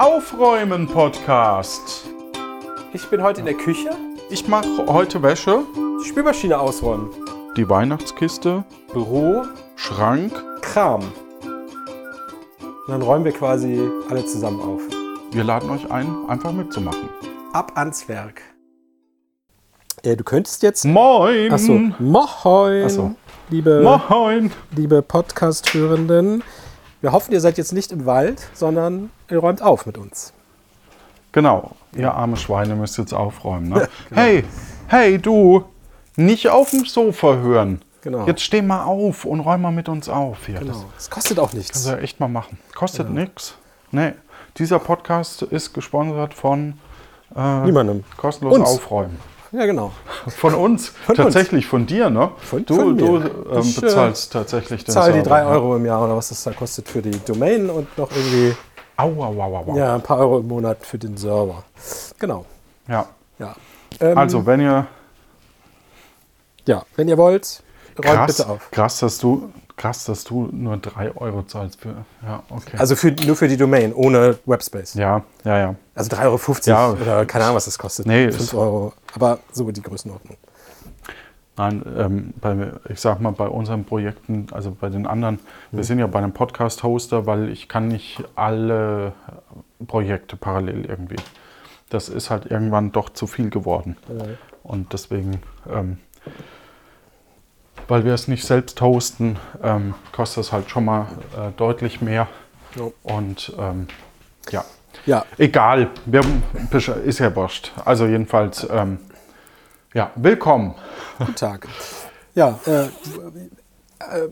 Aufräumen Podcast. Ich bin heute in der Küche. Ich mache heute Wäsche, Die Spülmaschine ausräumen. die Weihnachtskiste, Büro, Schrank. Kram. Und dann räumen wir quasi alle zusammen auf. Wir laden euch ein, einfach mitzumachen. Ab ans Werk. Äh, du könntest jetzt. Moin! Achso, moin, Ach so. liebe, Moin! liebe Podcast-Hörenden. Wir hoffen, ihr seid jetzt nicht im Wald, sondern ihr räumt auf mit uns. Genau, ihr arme Schweine müsst jetzt aufräumen. Ne? Genau. Hey, hey du, nicht auf dem Sofa hören. Genau. Jetzt steh mal auf und räum mal mit uns auf hier. Das Genau. Es kostet auch nichts. kannst du ja echt mal machen. Kostet nix. Nee, dieser Podcast ist gesponsert von äh, Niemandem. kostenlos Uns. aufräumen. Ja, genau. Von uns, uns. tatsächlich von dir, ne? Von- du von du ähm, Ich, äh, bezahlst tatsächlich den Zahl die 3 ja. Euro im Jahr oder was das da kostet für die Domain und noch irgendwie Au, au, au, au, ja, ein paar Euro im Monat für den Server. Genau. Ja. Ja. Ähm, Also, wenn ihr ja, wenn ihr wollt, räumt krass, bitte auf. krass, dass du krass, dass du nur 3 Euro zahlst für. Ja, okay. Also für, nur für die Domain, ohne Webspace. ja, ja, ja. Also 3,50 Euro Ja. oder keine Ahnung, was das kostet. Nee, 5 ist- Euro. Aber so die Größenordnung. Nein, ähm, bei, ich sag mal, bei unseren Projekten, also bei den anderen, Mhm. wir sind ja bei einem Podcast-Hoster, weil ich kann nicht alle Projekte parallel irgendwie. Das ist halt irgendwann doch zu viel geworden. Und deswegen, ähm, weil wir es nicht selbst hosten, ähm, kostet es halt schon mal äh, deutlich mehr. Ja. Und ähm, ja, Ja, egal, wir, ist ja wurscht. Also jedenfalls, ähm, ja, willkommen. guten Tag. Ja, äh, äh,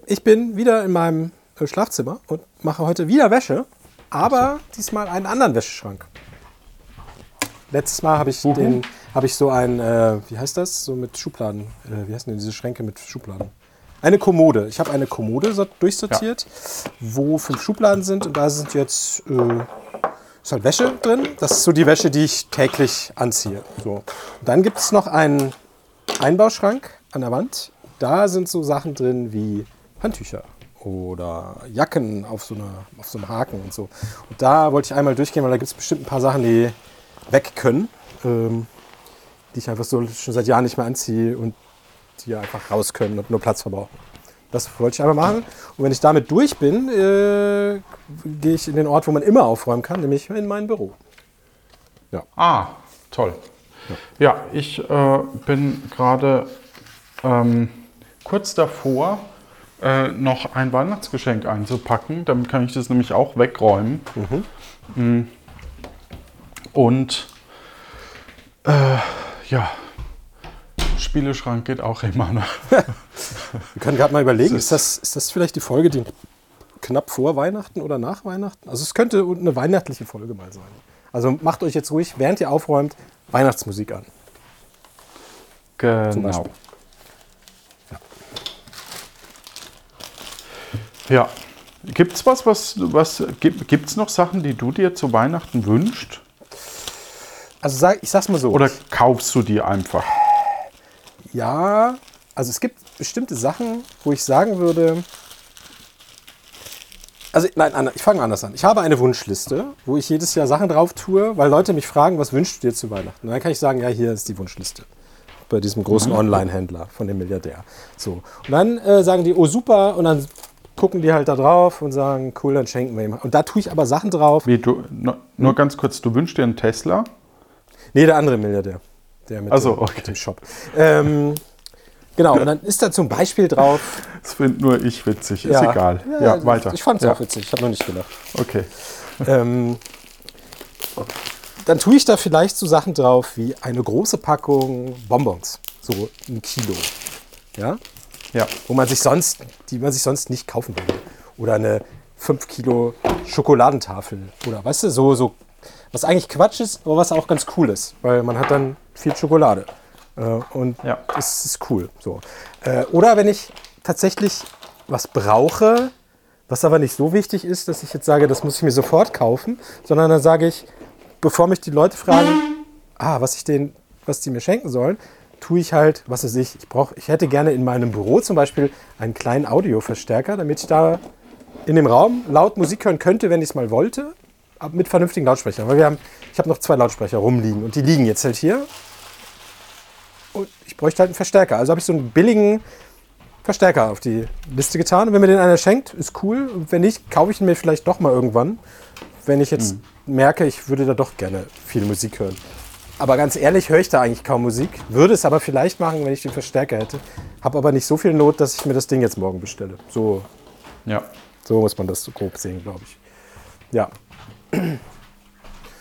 ich bin wieder in meinem äh, Schlafzimmer und mache heute wieder Wäsche, aber diesmal einen anderen Wäscheschrank. Letztes Mal habe ich Uhu. den, habe ich so ein, äh, wie heißt das, so mit Schubladen. Äh, wie heißen denn diese Schränke mit Schubladen? Eine Kommode. Ich habe eine Kommode so- durchsortiert, wo fünf Schubladen sind und da sind jetzt äh, ist halt Wäsche drin. Das ist so die Wäsche, die ich täglich anziehe. So. Und dann gibt es noch einen Einbauschrank an der Wand. Da sind so Sachen drin wie Handtücher oder Jacken auf so, einer, auf so einem Haken und so. Und da wollte ich einmal durchgehen, weil da gibt es bestimmt ein paar Sachen, die weg können, ähm, die ich einfach so schon seit Jahren nicht mehr anziehe und die einfach raus können und nur Platz verbrauchen. Das wollte ich einmal machen. Und wenn ich damit durch bin, äh, gehe ich in den Ort, wo man immer aufräumen kann, nämlich in mein Büro. Ah, toll. Ja, ich äh, bin gerade ähm, kurz davor, äh, noch ein Weihnachtsgeschenk einzupacken. Damit kann ich das nämlich auch wegräumen. Mm. Und äh, ja, Spieleschrank geht auch immer. Ne? Wir können gerade mal überlegen, ist das, ist das vielleicht die Folge, die knapp vor Weihnachten oder nach Weihnachten? Also es könnte eine weihnachtliche Folge mal sein. Also macht euch jetzt ruhig, während ihr aufräumt, Weihnachtsmusik an. Genau. Ja. Gibt's was, was, was gibt, gibt's noch Sachen, die du dir zu Weihnachten wünschst? Also sag, ich sag's mal so. Oder kaufst du die einfach? Ja, also es gibt bestimmte Sachen, wo ich sagen würde. Also nein, ich fange anders an. Ich habe eine Wunschliste, wo ich jedes Jahr Sachen drauf tue, weil Leute mich fragen, was wünschst du dir zu Weihnachten? Und dann kann ich sagen, ja, hier ist die Wunschliste. Bei diesem großen Online-Händler von dem Milliardär. So. Und dann äh, sagen die, oh super, und dann gucken die halt da drauf und sagen, cool, dann schenken wir ihm. Und da tue ich aber Sachen drauf. Wie, du, nur, nur ganz kurz, du wünschst dir einen Tesla? Nee, der andere Milliardär. Der mit, so, dem, okay. dem Shop. Ähm, genau, und dann ist da zum Beispiel drauf. Das finde nur ich witzig, ist egal. Ja, weiter. Ich fand es ja. auch witzig, ich habe noch nicht gelacht. Okay. ähm, dann tue ich da vielleicht so Sachen drauf wie eine große Packung Bonbons, so ein Kilo. Ja? Ja. Wo man sich sonst, die man sich sonst nicht kaufen würde. Oder eine 5 Kilo Schokoladentafel. Oder weißt du, so, so, was eigentlich Quatsch ist, aber was auch ganz cool ist. Weil man hat dann viel Schokolade. Äh, und Ja. das ist cool. So. Äh, oder wenn ich tatsächlich was brauche, was aber nicht so wichtig ist, dass ich jetzt sage, das muss ich mir sofort kaufen, sondern dann sage ich, bevor mich die Leute fragen, ah, was ich denen, was die mir schenken sollen, tue ich halt, was weiß ich, ich brauche, ich hätte gerne in meinem Büro zum Beispiel einen kleinen Audioverstärker, damit ich da in dem Raum laut Musik hören könnte, wenn ich es mal wollte. Mit vernünftigen Lautsprechern. Weil wir haben, ich habe noch zwei Lautsprecher rumliegen und die liegen jetzt halt hier. Und ich bräuchte halt einen Verstärker. Also habe ich so einen billigen Verstärker auf die Liste getan. Und wenn mir den einer schenkt, ist cool. Und wenn nicht, kaufe ich ihn mir vielleicht doch mal irgendwann. Wenn ich jetzt merke, ich würde da doch gerne viel Musik hören. Aber ganz ehrlich, höre ich da eigentlich kaum Musik. Würde es aber vielleicht machen, wenn ich den Verstärker hätte. Habe aber nicht so viel Not, dass ich mir das Ding jetzt morgen bestelle. So, Ja. so muss man das so grob sehen, glaube ich. Ja,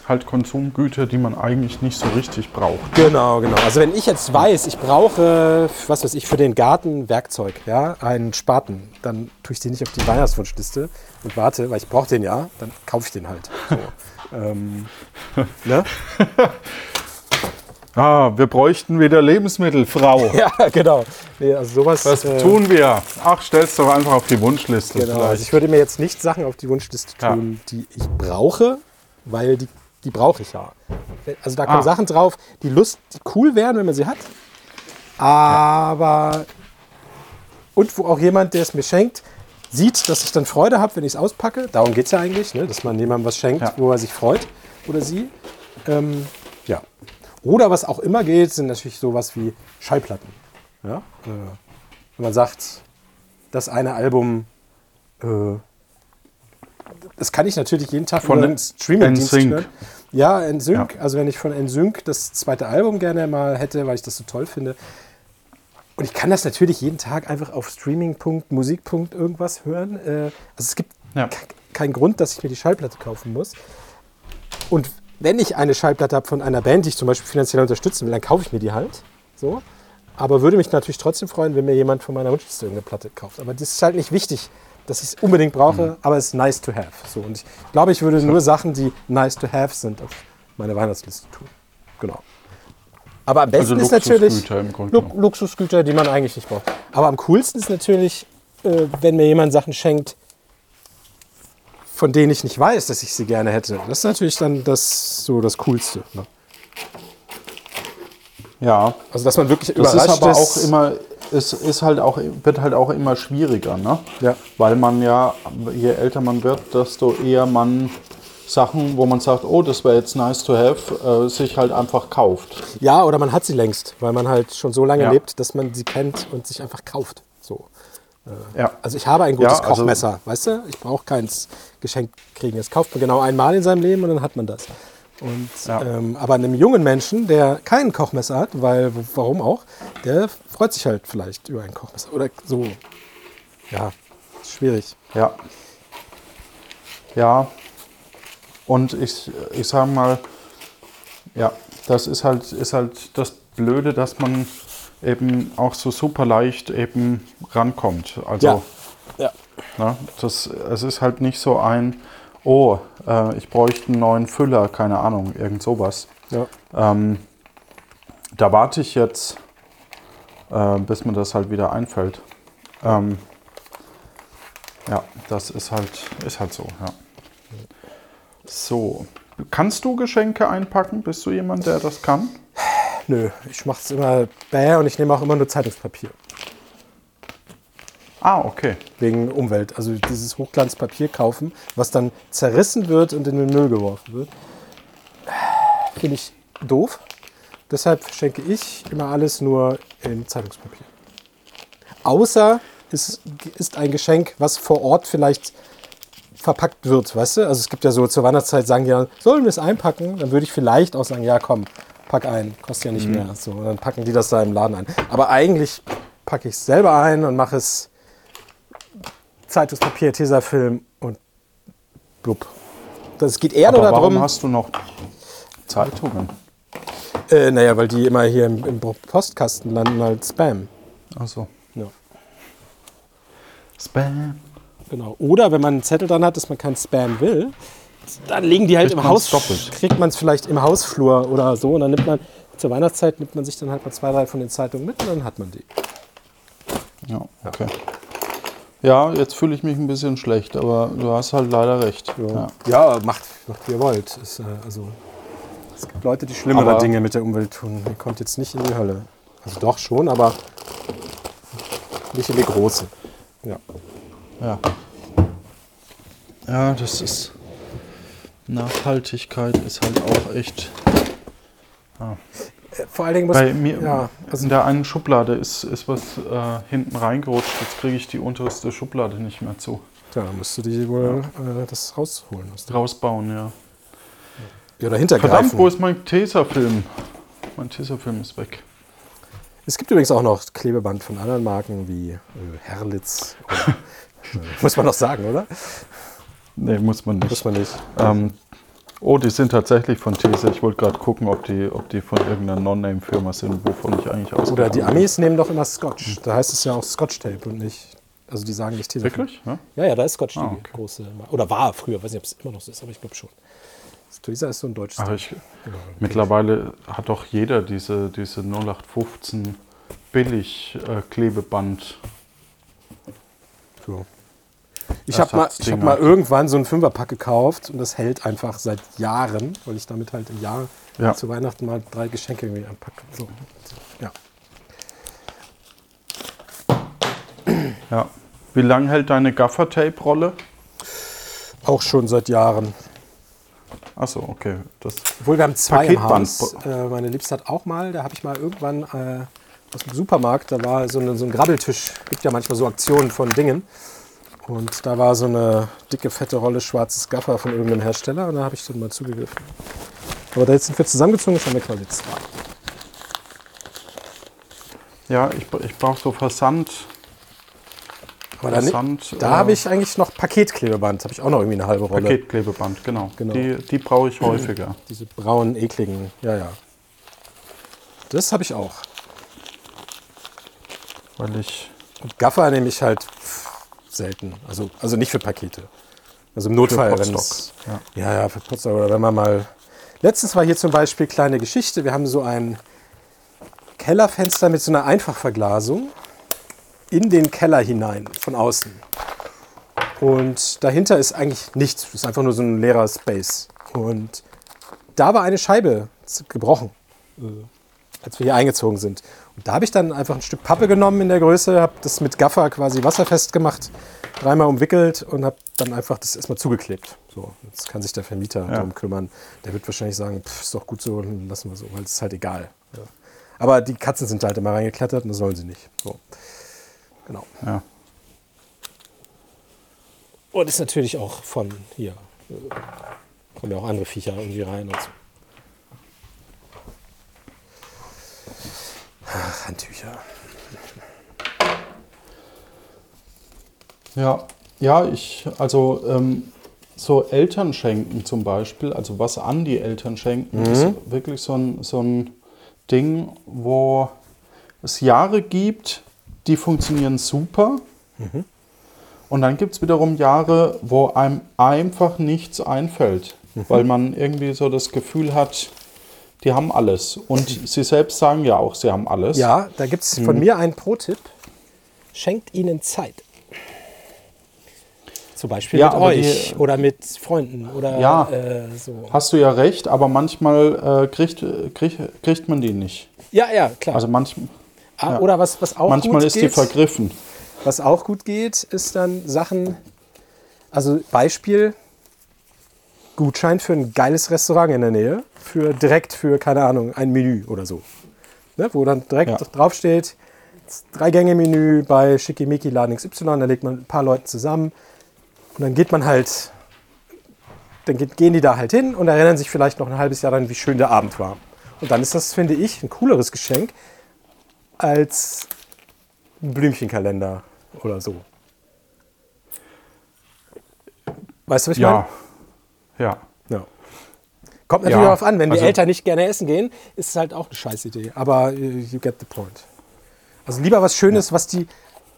Halt Konsumgüter, die man eigentlich nicht so richtig braucht. genau, genau. Also wenn ich jetzt weiß, ich brauche, was weiß ich, für den Garten Werkzeug, ja, einen Spaten, dann tue ich den nicht auf die Weihnachtswunschliste und warte, weil ich brauche den ja, dann kaufe ich den halt. So. ähm, ne? Ah, wir bräuchten wieder Lebensmittel, Frau. Ja, genau. Nee, also sowas. Was äh, tun wir? Ach, stell's doch einfach auf die Wunschliste. Genau, also ich würde mir jetzt nicht Sachen auf die Wunschliste Ja. tun, die ich brauche, weil die, die brauche ich ja. Also da kommen Ah. Sachen drauf, die Lust, die cool wären, wenn man sie hat. Aber und wo auch jemand, der es mir schenkt, sieht, dass ich dann Freude habe, wenn ich es auspacke. Darum geht es ja eigentlich, ne? dass man jemandem was schenkt, Ja. wo er sich freut oder sie. Ähm, ja. Oder was auch immer geht, sind natürlich sowas wie Schallplatten. Ja? Äh, wenn man sagt, das eine Album, äh, das kann ich natürlich jeden Tag Von einen Streaming-Dienst hören. Ja, NSYNC, also wenn ich von NSYNC das zweite Album gerne mal hätte, weil ich das so toll finde. Und ich kann das natürlich jeden Tag einfach auf Musik-Punkt irgendwas hören. Äh, also es gibt Ja. ke- keinen Grund, dass ich mir die Schallplatte kaufen muss. Und wenn ich eine Schallplatte habe von einer Band, die ich zum Beispiel finanziell unterstützen will, dann kaufe ich mir die halt. So. Aber würde mich natürlich trotzdem freuen, wenn mir jemand von meiner Wunschliste irgendeine Platte kauft. Aber das ist halt nicht wichtig, dass ich es unbedingt brauche, aber es ist nice to have. So. Und ich glaube, ich würde nur Sachen, die nice to have sind, auf meine Weihnachtsliste tun. Genau. Aber am besten Also ist natürlich Lu. Luxusgüter, die man eigentlich nicht braucht. Aber am coolsten ist natürlich, äh, wenn mir jemand Sachen schenkt, von denen ich nicht weiß, dass ich sie gerne hätte. Das ist natürlich dann das, so das Coolste. Ne? Ja, Also, dass man wirklich das ist überrascht aber auch immer, es ist halt auch, wird halt auch immer schwieriger, ne? Ja. Weil man ja, je älter man wird, desto eher man Sachen, wo man sagt, oh, das wäre jetzt nice to have, äh, sich halt einfach kauft. Ja, oder man hat sie längst, weil man halt schon so lange Ja. lebt, dass man sie kennt und sich einfach kauft. So. Ja. Also ich habe ein gutes Ja, also- Kochmesser, weißt du? Ich brauche keins geschenkt kriegen. Das kauft man genau einmal in seinem Leben und dann hat man das. Und, Ja. ähm, aber einem jungen Menschen, der kein Kochmesser hat, weil warum auch, der freut sich halt vielleicht über ein Kochmesser oder so. Ja, schwierig. Ja. Ja. Und ich, ich sage mal, ja, das ist halt, ist halt das Blöde, dass man eben auch so super leicht eben rankommt. Also, Ja. Ja. ne, das, es ist halt nicht so ein, oh, äh, ich bräuchte einen neuen Füller, keine Ahnung, irgend sowas. ja. Ähm, da warte ich jetzt, äh, bis mir das halt wieder einfällt. Ähm, ja, das ist halt, ist halt so, ja. So, kannst du Geschenke einpacken? Bist du jemand, der das kann? Nö, ich mache es immer bäh und ich nehme auch immer nur Zeitungspapier. Ah, okay. Wegen Umwelt. Also dieses Hochglanzpapier kaufen, was dann zerrissen wird und in den Müll geworfen wird. Finde ich doof. Deshalb verschenke ich immer alles nur in Zeitungspapier. Außer es ist ein Geschenk, was vor Ort vielleicht verpackt wird, weißt du? Also es gibt ja so zur Weihnachtszeit, sagen die dann, sollen wir es einpacken? Dann würde ich vielleicht auch sagen, ja komm, pack ein, kostet ja nicht mehr. So, und dann packen die das da im Laden ein. Aber eigentlich packe ich es selber ein und mache es Zeitungspapier, Tesafilm und blub. Das geht eher Aber nur warum darum, hast du noch Zeitungen? äh, naja, weil die immer hier im, im Postkasten landen als Spam. Achso. Ja. Spam. Genau. Oder wenn man einen Zettel dran hat, dass man kein Spam will, dann legen die halt Kriegt im Haus, doppelt. kriegt man es vielleicht im Hausflur oder so. Und dann nimmt man zur Weihnachtszeit nimmt man sich dann halt mal zwei, drei von den Zeitungen mit und dann hat man die. Ja, okay. Ja, jetzt fühle ich mich ein bisschen schlecht, aber du hast halt leider recht. Ja. Ja, macht, macht wie ihr wollt. Ist, äh, also, es gibt Leute, die schlimmere Aber- Dinge mit der Umwelt tun. Ihr kommt jetzt nicht in die Hölle. Also doch schon, aber nicht in die große. Ja. Ja. Ja, das ist. Nachhaltigkeit ist halt auch echt. Äh, Vor allen Dingen muss Bei mir ja, also in der einen Schublade ist, ist was äh, hinten reingerutscht. Jetzt kriege ich die unterste Schublade nicht mehr zu. ja, dann musst du die wohl äh, das rausholen. Rausbauen, ja. Ja, dahinter Verdammt, greifen. wo ist mein Tesafilm? Mein Tesafilm ist weg. Es gibt übrigens auch noch Klebeband von anderen Marken wie äh, Herlitz. Äh, muss man noch sagen, oder? Nee, muss man Muss nicht. man nicht. Ähm, oh, die sind tatsächlich von Tesa. Ich wollte gerade gucken, ob die, ob die von irgendeiner Non-Name-Firma sind, wovon ich eigentlich ausgehe. Oder die Amis nehmen doch immer Scotch. Da heißt es ja auch Scotch Tape und nicht. Also die sagen nicht Tesafilm. Wirklich? Ja? Ja, ja, da ist Scotch die Ah, okay. große. Mar- Oder war früher, weiß nicht, ob es immer noch so ist, aber ich glaube schon. Tesa ist so ein deutsches. Aber ich, mittlerweile hat doch jeder diese, diese 0815 Billig-Klebeband. So. Ich habe mal, ich hab mal irgendwann so einen Fünferpack gekauft und das hält einfach seit Jahren, weil ich damit halt im Jahr Ja. zu Weihnachten mal drei Geschenke irgendwie anpacke. So. Ja. Ja. Wie lange hält deine Gaffer-Tape-Rolle? Auch schon seit Jahren. Achso, okay. Das, Obwohl wir haben zwei im. Haus. Äh, meine Liebste hat auch mal, da habe ich mal irgendwann äh, aus dem Supermarkt, da war so, eine, so ein Grabbeltisch, gibt ja manchmal so Aktionen von Dingen. Und da war so eine dicke, fette Rolle schwarzes Gaffer von irgendeinem Hersteller und da habe ich dann mal zugegriffen. Aber da jetzt sind wir zusammengezogen, jetzt haben wir quasi zwei. ja, ich, ich brauche so Versand. Aber da, Versand da äh, habe ich eigentlich noch Paketklebeband, habe ich auch noch irgendwie eine halbe Rolle. Paketklebeband, genau. Genau. Die, die brauche ich häufiger. Diese braunen, ekligen, ja, ja. Das habe ich auch. Weil ich. Und Gaffer nehme ich halt selten. Also, also nicht für Pakete. Also im Notfall, wenn es. Potstocks, ja. Ja, ja, für Potstock. Oder wenn man mal. Letztens war hier zum Beispiel kleine Geschichte. Wir haben so ein Kellerfenster mit so einer Einfachverglasung in den Keller hinein, von außen. Und dahinter ist eigentlich nichts. Das ist einfach nur so ein leerer Space. Und da war eine Scheibe gebrochen, äh, als wir hier eingezogen sind. Und da habe ich dann einfach ein Stück Pappe genommen in der Größe, habe das mit Gaffer quasi wasserfest gemacht, dreimal umwickelt und habe dann einfach das erstmal zugeklebt. So, jetzt kann sich der Vermieter Ja. darum kümmern. Der wird wahrscheinlich sagen, pff, ist doch gut so, lassen wir so, weil es ist halt egal. Ja. Aber die Katzen sind halt immer reingeklettert und das sollen sie nicht. So. Genau. Ja. Und ist natürlich auch von hier. äh, Kommen ja auch andere Viecher irgendwie rein und so. Ach, Handtücher. Ja, ja, ich, also ähm, so Eltern schenken zum Beispiel, also was an die Eltern schenken, ist wirklich so ein, so ein Ding, wo es Jahre gibt, die funktionieren super. Und dann gibt es wiederum Jahre, wo einem einfach nichts einfällt, weil man irgendwie so das Gefühl hat, die haben alles. Und sie selbst sagen ja auch, sie haben alles. Ja, da gibt es von mir einen Pro-Tipp. Schenkt ihnen Zeit. Zum Beispiel Ja, mit euch die- oder mit Freunden oder Ja. äh, so. Hast du ja recht, aber manchmal äh, kriegt, kriegt, kriegt man die nicht. Ja, ja, klar. Also manch, Ah, ja. Oder was, was auch manchmal ist die geht, vergriffen. Was auch gut geht, ist dann Sachen, also Beispiel, Gutschein für ein geiles Restaurant in der Nähe, für direkt für, keine Ahnung, ein Menü oder so. Ne, wo dann direkt Ja. draufsteht, Drei-Gänge-Menü bei Schickimicki Laden XY, da legt man ein paar Leute zusammen und dann geht man halt, dann geht, gehen die da halt hin und erinnern sich vielleicht noch ein halbes Jahr dann, wie schön der Abend war. Und dann ist das, finde ich, ein cooleres Geschenk als ein Blümchenkalender oder so. Weißt du, was ich. Ja. meine? Ja. Kommt natürlich Ja, darauf an, wenn die also- Eltern nicht gerne essen gehen, ist es halt auch eine Scheißidee. Aber äh, you get the point. Also lieber was Schönes, was die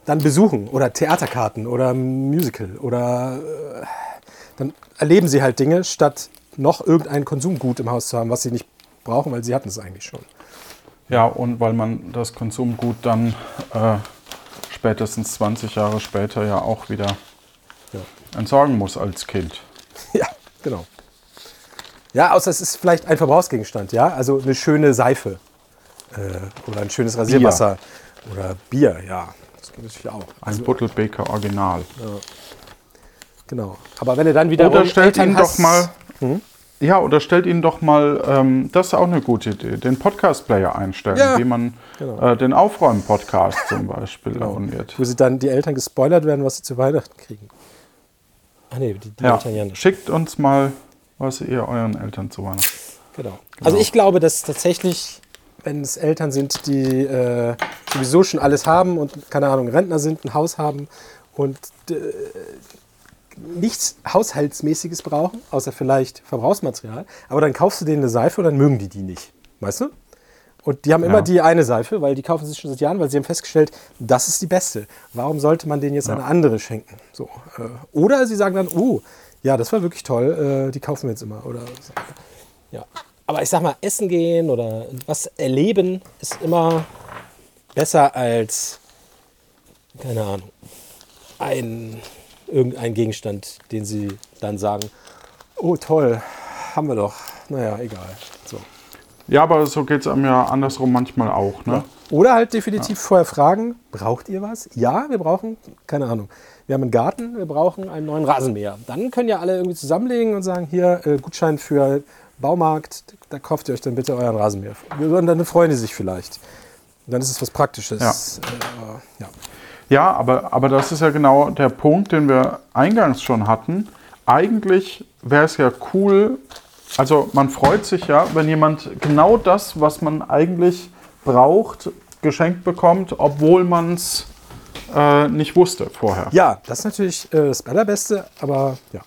dann besuchen. Oder Theaterkarten oder Musical. Oder äh, dann erleben sie halt Dinge, statt noch irgendein Konsumgut im Haus zu haben, was sie nicht brauchen, weil sie hatten es eigentlich schon. Ja, und weil man das Konsumgut dann äh, spätestens 20 Jahre später ja auch wieder Ja. entsorgen muss als Kind. Ja, genau. Ja, außer es ist vielleicht ein Verbrauchsgegenstand, ja. Also eine schöne Seife äh, oder ein schönes Rasierwasser oder Bier, ja. Das geht natürlich auch. Ein Also, Buttelbeker Original. genau. Aber wenn du dann wieder Oder stellt ihn doch mal Ja, oder stellt ihnen doch mal, ähm, das ist auch eine gute Idee, den Podcast-Player einstellen, Ja, wie man genau. äh, den Aufräumen-Podcast zum Beispiel abonniert. Wo sie dann die Eltern gespoilert werden, was sie zu Weihnachten kriegen. Ach nee, die, die Ja, Eltern ja nicht. schickt uns mal, was ihr euren Eltern zu Weihnachten. Genau. Also ich glaube, dass tatsächlich, wenn es Eltern sind, die äh, sowieso schon alles haben und keine Ahnung, Rentner sind, ein Haus haben und äh, nichts Haushaltsmäßiges brauchen, außer vielleicht Verbrauchsmaterial, aber dann kaufst du denen eine Seife und dann mögen die die nicht. Weißt du? Und die haben immer Ja. die eine Seife, weil die kaufen sie schon seit Jahren, weil sie haben festgestellt, das ist die beste. Warum sollte man denen jetzt eine andere schenken? So, äh, oder sie sagen dann, oh, ja, das war wirklich toll, äh, die kaufen wir jetzt immer. Oder so. Ja. Aber ich sag mal, essen gehen oder was erleben ist immer besser als, keine Ahnung, ein, irgendein Gegenstand, den sie dann sagen, oh toll, haben wir doch. Naja, egal. Ja, aber so geht es einem ja andersrum manchmal auch. Ne? Oder halt definitiv vorher fragen, braucht ihr was? Ja, wir brauchen, keine Ahnung, wir haben einen Garten, wir brauchen einen neuen Rasenmäher. Dann können ja alle irgendwie zusammenlegen und sagen, hier, äh, Gutschein für Baumarkt, da kauft ihr euch dann bitte euren Rasenmäher. Und dann freuen die sich vielleicht. Und dann ist es was Praktisches. Ja. Äh, ja. Ja, aber, aber das ist ja genau der Punkt, den wir eingangs schon hatten. Eigentlich wäre es ja cool, also man freut sich ja, wenn jemand genau das, was man eigentlich braucht, geschenkt bekommt, obwohl man es äh, nicht wusste vorher. ja, das ist natürlich äh, das Allerbeste, aber ja.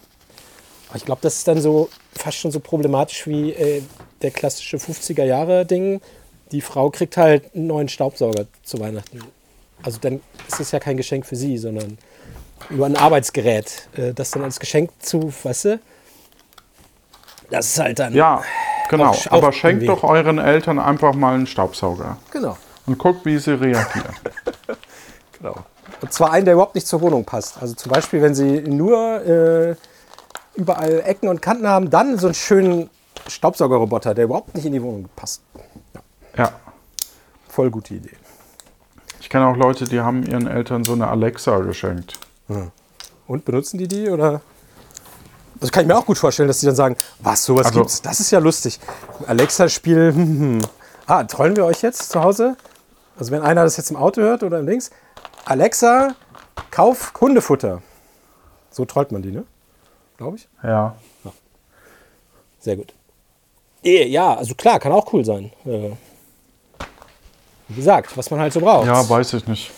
Aber ich glaube, das ist dann so fast schon so problematisch wie äh, der klassische 50er-Jahre-Ding. Die Frau kriegt halt einen neuen Staubsauger zu Weihnachten. Also dann ist es ja kein Geschenk für sie, sondern nur ein Arbeitsgerät. Äh, das dann als Geschenk zu, weißt du? Das ist halt dann. Ja, genau. Auch- auch aber schenkt doch euren Eltern einfach mal einen Staubsauger Genau. und guckt, wie sie reagieren. genau. Und zwar einen, der überhaupt nicht zur Wohnung passt. Also zum Beispiel, wenn sie nur äh, überall Ecken und Kanten haben, dann so einen schönen Staubsaugerroboter, der überhaupt nicht in die Wohnung passt. Ja. Voll gute Idee. Ich kenne auch Leute, die haben ihren Eltern so eine Alexa geschenkt. Und benutzen die die oder? Das kann ich mir auch gut vorstellen, dass die dann sagen, was, sowas Also- gibt's? Das ist ja lustig. Alexa-Spiel, hm, hm. Ah, trollen wir euch jetzt zu Hause? Also wenn einer das jetzt im Auto hört oder im Dings. Alexa, kauf Hundefutter. So trollt man die, ne? Glaube ich. Ja. Sehr gut. Ja, also klar, kann auch cool sein. Äh, Wie gesagt, was man halt so braucht. Ja, weiß ich nicht.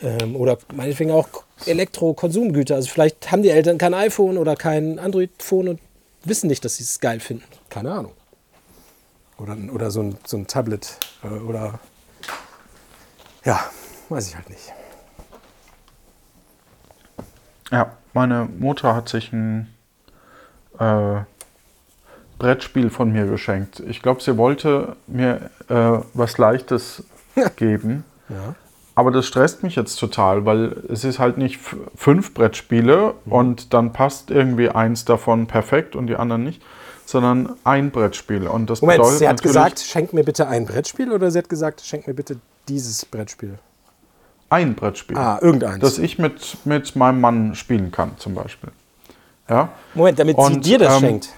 Ja. Ähm, oder meinetwegen auch Elektro-Konsumgüter. Also vielleicht haben die Eltern kein iPhone oder kein Android-Phone und wissen nicht, dass sie es geil finden. Keine Ahnung. Oder, oder so, ein, so ein Tablet. Äh, oder. Ja, weiß ich halt nicht. Ja, meine Mutter hat sich ein äh, Brettspiel von mir geschenkt. Ich glaube, sie wollte mir äh, was Leichtes geben. Ja. Aber das stresst mich jetzt total, weil es ist halt nicht fünf Brettspiele und dann passt irgendwie eins davon perfekt und die anderen nicht, sondern ein Brettspiel. Und das Moment, bedeutet sie hat gesagt, schenk mir bitte ein Brettspiel oder sie hat gesagt, schenk mir bitte dieses Brettspiel? ein Brettspiel, Ah, irgendeins. das ich mit, mit meinem Mann spielen kann, zum Beispiel. Ja? Moment, damit sie Und, dir das ähm, schenkt.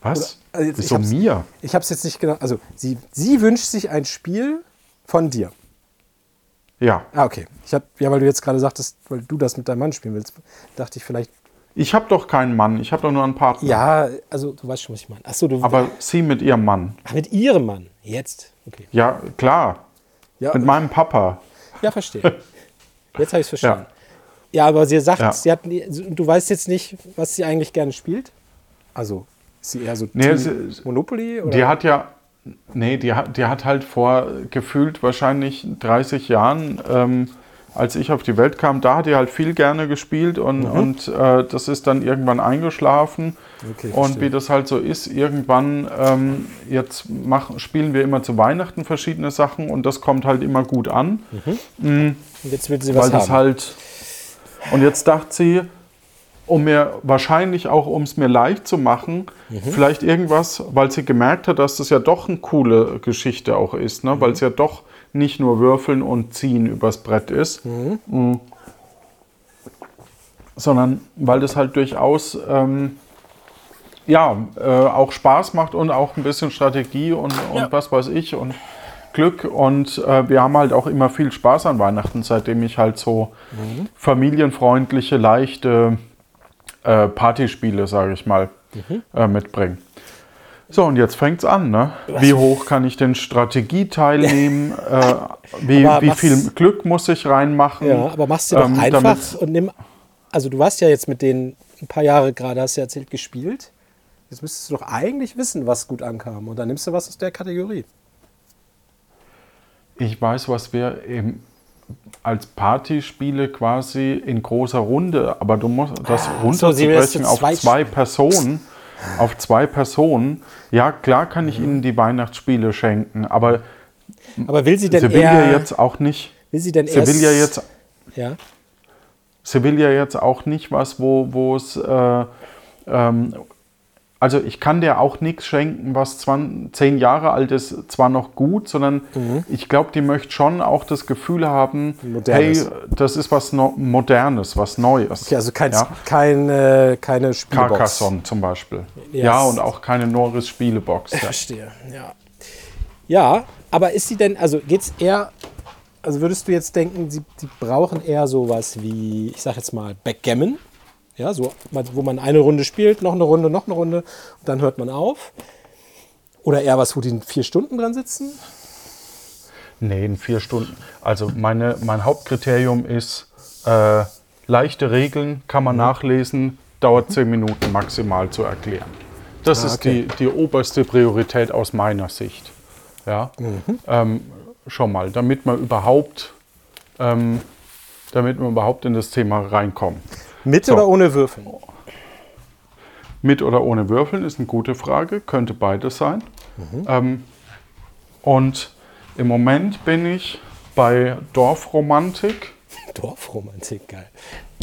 Was? Oder- also Wieso mir? Ich habe es jetzt nicht genau. Also, sie, sie wünscht sich ein Spiel von dir. Ja. Ah, okay. Ich hab, ja, weil du jetzt gerade sagtest, weil du das mit deinem Mann spielen willst, dachte ich vielleicht. Ich habe doch keinen Mann, ich habe doch nur einen Partner. Ja, also du weißt schon, was ich meine. Achso, du. Aber sie mit ihrem Mann. Ach, mit ihrem Mann. Jetzt. Okay. Ja, klar. Ja, Mit meinem Papa. ja verstehe. Jetzt habe ich es verstanden. Ja. aber sie sagt, Ja. sie hat, du weißt jetzt nicht, was sie eigentlich gerne spielt. Also, ist sie eher so Nee, sie- Monopoly? Oder? Die hat ja, nee, die hat, die hat halt vor gefühlt wahrscheinlich 30 Jahren, ähm, als ich auf die Welt kam, da hat die halt viel gerne gespielt und, Mhm. und äh, das ist dann irgendwann eingeschlafen. Okay, und verstehe. wie das halt so ist, irgendwann, ähm, jetzt machen, spielen wir immer zu Weihnachten verschiedene Sachen und das kommt halt immer gut an. Und jetzt will sie was weil das haben. halt. Und jetzt dachte sie, um mir wahrscheinlich auch, um es mir leicht zu machen, Mhm. vielleicht irgendwas, weil sie gemerkt hat, dass das ja doch eine coole Geschichte auch ist, ne? Mhm. weil es ja doch nicht nur Würfeln und Ziehen übers Brett ist, Mhm. Mm. sondern weil das halt durchaus ähm, ja, äh, auch Spaß macht und auch ein bisschen Strategie und, und Ja. was weiß ich und Glück. Und äh, wir haben halt auch immer viel Spaß an Weihnachten, seitdem ich halt so Mhm. familienfreundliche, leichte äh, Partyspiele, sage ich mal, Mhm. äh, mitbringe. So, und jetzt fängt's an, ne? Wie hoch kann ich den Strategieteil nehmen? Äh, wie wie viel Glück muss ich reinmachen? Ja, aber machst du doch Ähm, einfach damit- und nimm. Also du warst ja jetzt mit denen ein paar Jahre gerade, hast du ja erzählt, gespielt. Jetzt müsstest du doch eigentlich wissen, was gut ankam. Und dann nimmst du was aus der Kategorie. Ich weiß, was wir eben als Partyspiele quasi in großer Runde, aber du musst das so, sie will das runterzubrechen zu auf zweit zwei Personen, auf zwei Personen. Ja, klar kann Mhm. ich ihnen die Weihnachtsspiele schenken, aber Aber will sie denn Sevilla eher. jetzt auch nicht. will sie denn erst. Sevilla jetzt, Ja. Sevilla jetzt auch nicht was, wo, wo es äh, ähm, also ich kann dir auch nichts schenken, was 20, zehn Jahre alt ist, zwar noch gut, sondern Mhm. ich glaube, die möchte schon auch das Gefühl haben, Modernes. hey, das ist was no Modernes, was Neues. Okay, also kein, ja? äh, keine Spielbox. Carcassonne zum Beispiel. Yes. Ja, und auch keine Norris Spielebox. Ja. Verstehe, ja. Ja, aber ist sie denn, also geht's eher, also würdest du jetzt denken, sie, sie brauchen eher sowas wie, ich sag jetzt mal, Backgammon? Ja, so, wo man eine Runde spielt, noch eine Runde, noch eine Runde und dann hört man auf. Oder eher was, wo die vier Stunden dran sitzen? Nee, in vier Stunden. Also meine, mein Hauptkriterium ist äh, leichte Regeln, kann Mhm. man nachlesen, dauert zehn Minuten maximal zu erklären. Das Ah, ist okay. die, die oberste Priorität aus meiner Sicht. Ja, Mhm. ähm, schon mal, damit man überhaupt, ähm, damit wir überhaupt in das Thema reinkommen. Mit So. oder ohne Würfeln? Mit oder ohne Würfeln ist eine gute Frage, könnte beides sein. Ähm, und im Moment bin ich bei Dorfromantik. Dorfromantik, geil.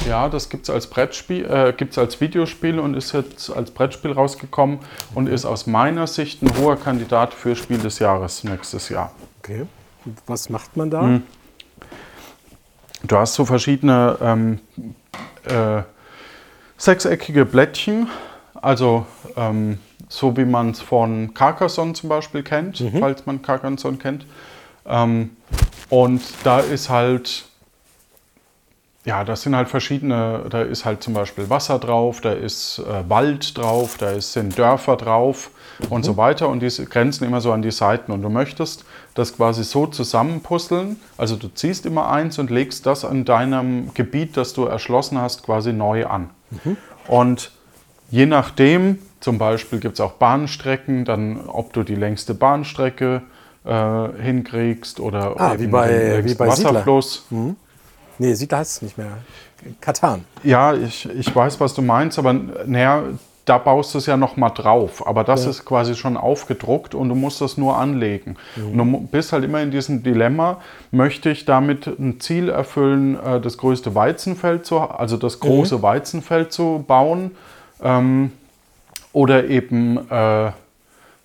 Ja, das gibt es als Brettspiel, äh, gibt's als Videospiel und ist jetzt als Brettspiel rausgekommen und ist aus meiner Sicht ein hoher Kandidat für Spiel des Jahres nächstes Jahr. Okay. Was macht man da? Hm. Du hast so verschiedene ähm, äh, sechseckige Blättchen, also ähm, so wie man es von Carcassonne zum Beispiel kennt, falls man Carcassonne kennt. Ähm, und da ist halt, ja, das sind halt verschiedene, da ist halt zum Beispiel Wasser drauf, da ist äh, Wald drauf, da ist, sind Dörfer drauf und so weiter und diese grenzen immer so an die Seiten und du möchtest das quasi so zusammenpuzzeln, also du ziehst immer eins und legst das an deinem Gebiet, das du erschlossen hast, quasi neu an. Und je nachdem, zum Beispiel gibt es auch Bahnstrecken, dann ob du die längste Bahnstrecke äh, hinkriegst oder Ah, wie bei- den wie bei. Wasserfluss. Nee, Siedler heißt es nicht mehr. Katan. Ja, ich, ich weiß, was du meinst, aber naja, da baust du es ja noch mal drauf. Aber das ist quasi schon aufgedruckt und du musst das nur anlegen. Und du bist halt immer in diesem Dilemma, möchte ich damit ein Ziel erfüllen, äh, das größte Weizenfeld zu, also das große Weizenfeld zu bauen, ähm, oder eben äh,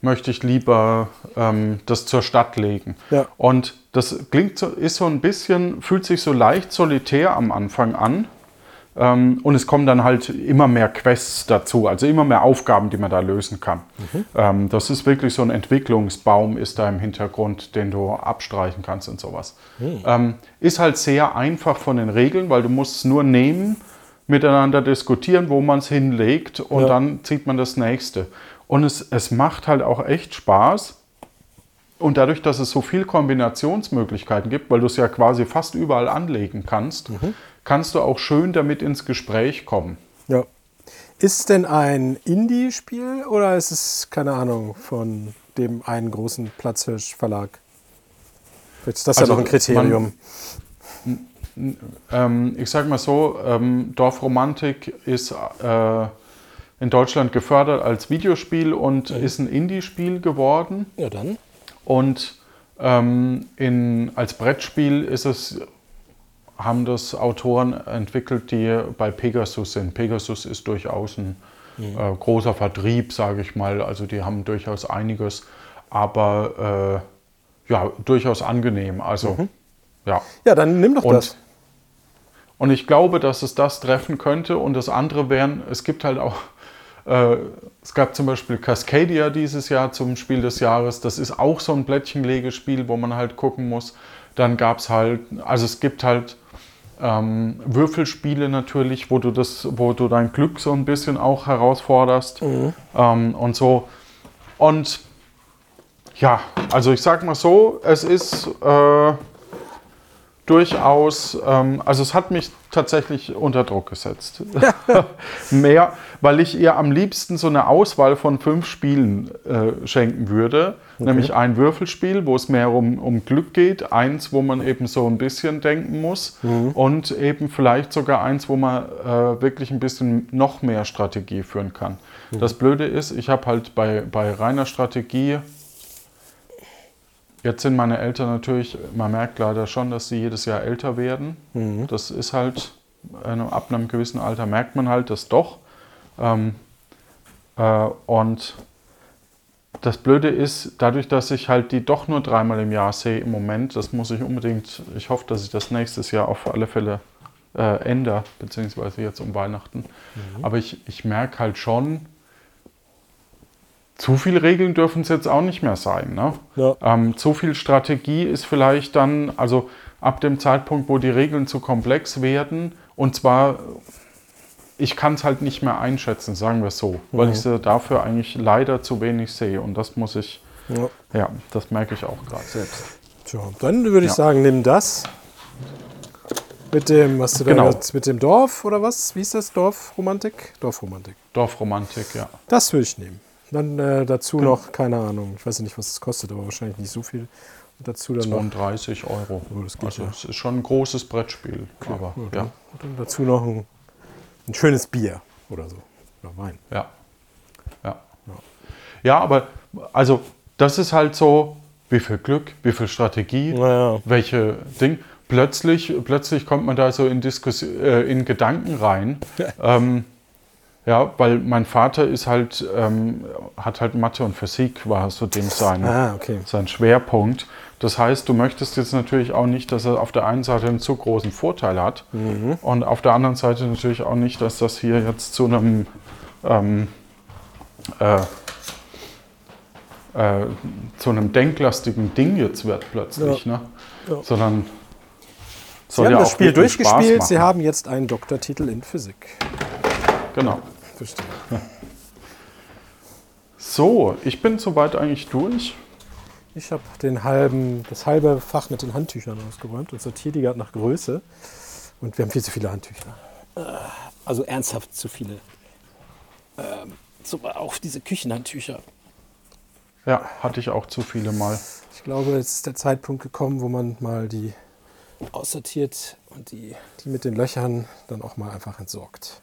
möchte ich lieber ähm, das zur Stadt legen. Ja. Und das klingt so, ist so ein bisschen, fühlt sich so leicht solitär am Anfang an. Ähm, und es kommen dann halt immer mehr Quests dazu, also immer mehr Aufgaben, die man da lösen kann. Ähm, das ist wirklich so ein Entwicklungsbaum, ist da im Hintergrund, den du abstreichen kannst und sowas. Ähm, ist halt sehr einfach von den Regeln, weil du musst es nur nehmen, miteinander diskutieren, wo man es hinlegt und Ja. dann zieht man das nächste. Und es, es macht halt auch echt Spaß. Und dadurch, dass es so viele Kombinationsmöglichkeiten gibt, weil du es ja quasi fast überall anlegen kannst, kannst du auch schön damit ins Gespräch kommen. Ja. Ist denn ein Indie-Spiel oder ist es, keine Ahnung, von dem einen großen Platzhirsch-Verlag? Vielleicht ist das Also ja noch ein Kriterium. Ähm, ich sage mal so, ähm, Dorfromantik ist äh, in Deutschland gefördert als Videospiel und ist ein Indie-Spiel geworden. Ja, dann. Und ähm, in, als Brettspiel ist es, haben das Autoren entwickelt, die bei Pegasus sind. Pegasus ist durchaus ein äh, großer Vertrieb, sage ich mal. Also die haben durchaus einiges, aber äh, ja, durchaus angenehm. Also ja. Ja, dann nimm doch Und, das. und ich glaube, dass es das treffen könnte. Und das andere wären, es gibt halt auch es gab zum Beispiel Cascadia dieses Jahr zum Spiel des Jahres. Das ist auch so ein Blättchenlegespiel, wo man halt gucken muss. Dann gab es halt, also es gibt halt ähm, Würfelspiele natürlich, wo du das, wo du dein Glück so ein bisschen auch herausforderst ähm, und so. Und ja, also ich sag mal so, es ist äh, durchaus, ähm, also es hat mich tatsächlich unter Druck gesetzt. Mehr, weil ich ihr am liebsten so eine Auswahl von fünf Spielen äh, schenken würde. Nämlich ein Würfelspiel, wo es mehr um, um Glück geht, eins, wo man eben so ein bisschen denken muss und eben vielleicht sogar eins, wo man äh, wirklich ein bisschen noch mehr Strategie führen kann. Das Blöde ist, ich habe halt bei, bei reiner Strategie Jetzt sind meine Eltern natürlich, man merkt leider schon, dass sie jedes Jahr älter werden. Das ist halt, äh, ab einem gewissen Alter merkt man halt das doch. Ähm, äh, und das Blöde ist, dadurch, dass ich halt die doch nur dreimal im Jahr sehe im Moment, das muss ich unbedingt, ich hoffe, dass ich das nächstes Jahr auf alle Fälle äh, ändere, beziehungsweise jetzt um Weihnachten. Aber ich, ich merke halt schon, zu viele Regeln dürfen es jetzt auch nicht mehr sein. Ne? Ja. Ähm, zu viel Strategie ist vielleicht dann, also ab dem Zeitpunkt, wo die Regeln zu komplex werden, und zwar, ich kann es halt nicht mehr einschätzen, sagen wir es so, weil ich sie dafür eigentlich leider zu wenig sehe. Und das muss ich, Ja. ja, das merke ich auch gerade selbst. Tja, dann würde ich Ja. sagen, nimm das. Mit dem, was du da Genau. jetzt- mit dem Dorf oder was? Wie ist das? Dorfromantik? Dorfromantik. Dorfromantik, ja. Das würde ich nehmen. Dann äh, dazu noch, keine Ahnung, ich weiß ja nicht, was es kostet, aber wahrscheinlich nicht so viel. Und dazu dann noch, 32 Euro. Oh, das geht also ja. es ist schon ein großes Brettspiel. Aber ja, und dann dazu noch ein, ein schönes Bier oder so. Oder Wein. ja, ja. Ja, aber also das ist halt so, wie viel Glück, wie viel Strategie, Naja. welche Ding. Plötzlich, plötzlich kommt man da so in, Diskus äh, in Gedanken rein. ähm, ja, weil mein Vater ist halt, ähm, hat halt Mathe und Physik, war so dem sein, Ah, okay. sein Schwerpunkt. Das heißt, du möchtest jetzt natürlich auch nicht, dass er auf der einen Seite einen zu großen Vorteil hat und auf der anderen Seite natürlich auch nicht, dass das hier jetzt zu einem ähm, äh, äh, zu einem denklastigen Ding jetzt wird plötzlich, ne? Ja. sondern Sie haben ja das Spiel durchgespielt, Sie haben jetzt einen Doktortitel in Physik. Genau. Verstehe. So, ich bin soweit eigentlich durch. Ich habe den halben, das halbe Fach mit den Handtüchern ausgeräumt und sortiere die gerade nach Größe. Und wir haben viel zu viele Handtücher. Äh, Also ernsthaft zu viele. Ähm, so, auch diese Küchenhandtücher. Ja, hatte ich auch zu viele mal. Ich glaube, jetzt ist der Zeitpunkt gekommen, wo man mal die aussortiert und die, die mit den Löchern dann auch mal einfach entsorgt.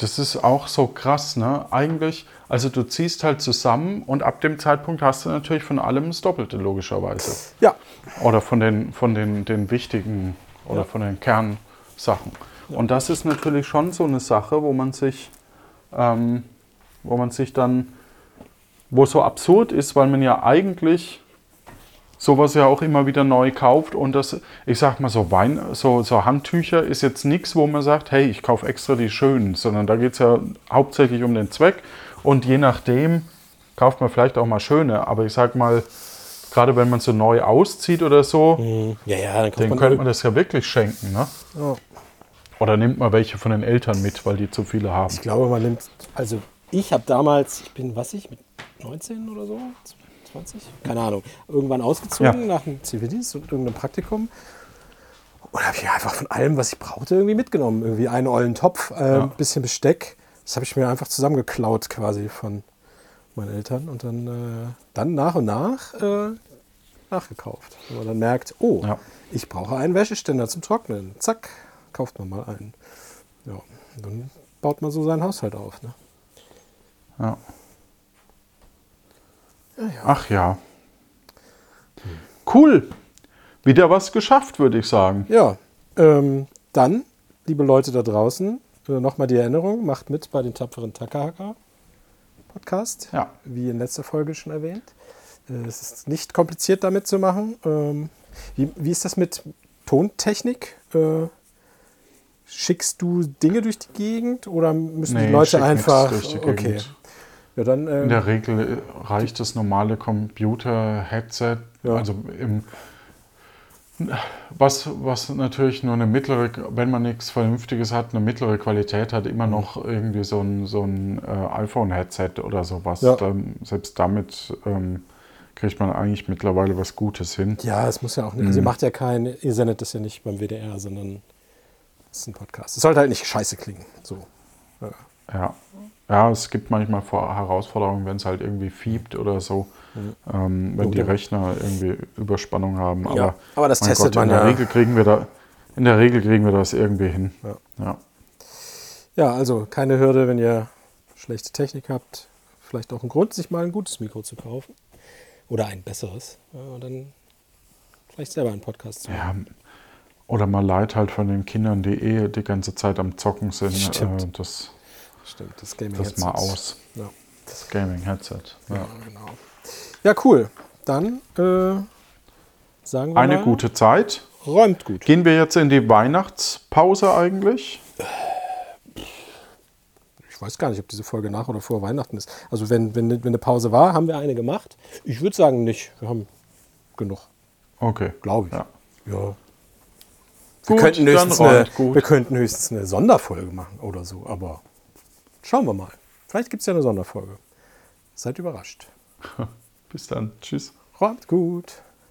Das ist auch so krass, ne? Eigentlich, also du ziehst halt zusammen und ab dem Zeitpunkt hast du natürlich von allem das Doppelte, logischerweise. Ja, Oder von den, von den, den wichtigen oder von den Kernsachen. Und das ist natürlich schon so eine Sache, wo man sich, ähm, wo man sich dann, wo es so absurd ist, weil man ja eigentlich sowas ja auch immer wieder neu kauft und das, ich sag mal so Wein, so, so Handtücher ist jetzt nichts, wo man sagt, hey, ich kaufe extra die schönen, sondern da geht es ja hauptsächlich um den Zweck und je nachdem kauft man vielleicht auch mal schöne, aber ich sag mal, gerade wenn man so neu auszieht oder so, ja, ja, dann dann könnte man das ja wirklich schenken, ne? Ja. Oder nimmt man welche von den Eltern mit, weil die zu viele haben. Ich glaube, man nimmt. Also, ich habe damals, ich bin, was ich, mit 19 oder so, 20? Keine Ahnung. Irgendwann ausgezogen nach dem Zivildienst und irgendeinem Praktikum. Und habe ich einfach von allem, was ich brauchte, irgendwie mitgenommen. Irgendwie einen ollen Topf, äh, Ja. ein bisschen Besteck. Das habe ich mir einfach zusammengeklaut quasi von meinen Eltern und dann, äh, dann nach und nach äh, nachgekauft. Wenn man dann merkt, oh, Ja. ich brauche einen Wäscheständer zum Trocknen. Zack, kauft man mal einen. Ja, dann baut man so seinen Haushalt auf. Ne? Ja. Ach ja. Cool. Wieder was geschafft, würde ich sagen. Ja, ähm, dann, liebe Leute da draußen, äh, nochmal die Erinnerung, macht mit bei den tapferen Takahaka Podcast, Ja. wie in letzter Folge schon erwähnt. Äh, es ist nicht kompliziert damit zu machen. Ähm, wie, wie ist das mit Tontechnik? Äh, Schickst du Dinge durch die Gegend oder müssen Nee, die Leute einfach. okay. Gegend. Ja, dann. In Äh, der Regel reicht das normale Computer-Headset. Ja. Also im, was, was natürlich nur eine mittlere, wenn man nichts Vernünftiges hat, eine mittlere Qualität hat, Mhm. immer noch irgendwie so ein, so ein äh, iPhone-Headset oder sowas. Ja. Dann, selbst damit ähm, kriegt man eigentlich mittlerweile was Gutes hin. ja, es muss ja auch nicht. Mhm. Also, ihr macht ja kein. Ihr sendet das ja nicht beim WDR, sondern. Es ist ein Podcast. Es sollte halt nicht scheiße klingen. So. Ja. Ja, es gibt manchmal Herausforderungen, wenn es halt irgendwie fiebt oder so, ähm, wenn die ja. Rechner irgendwie Überspannung haben. Aber, Ja, aber das testet Gott, man in der ja. Regel kriegen wir da, in der Regel kriegen wir das irgendwie hin. Ja. Ja. Ja, also keine Hürde, wenn ihr schlechte Technik habt. Vielleicht auch ein Grund, sich mal ein gutes Mikro zu kaufen. Oder ein besseres. Ja, und dann vielleicht selber einen Podcast zu machen. Ja, Oder mal leid halt von den Kindern, die eh die ganze Zeit am Zocken sind. Stimmt. Äh, das Stimmt, das Gaming das mal aus. Ja. Das Gaming-Headset. Ja. Ja, genau. Ja, cool. Dann äh, sagen wir Eine mal, gute Zeit. räumt gut. Gehen wir jetzt in die Weihnachtspause eigentlich? Ich weiß gar nicht, ob diese Folge nach oder vor Weihnachten ist. Also wenn, wenn, wenn eine Pause war, haben wir eine gemacht. Ich würde sagen nicht. Wir haben genug, Okay. glaube ich. Ja. Ja. Wir, Gut, könnten höchstens eine, gut. wir könnten höchstens eine Sonderfolge machen oder so. Aber schauen wir mal. Vielleicht gibt es ja eine Sonderfolge. Seid überrascht. Bis dann. Tschüss. Räumt gut.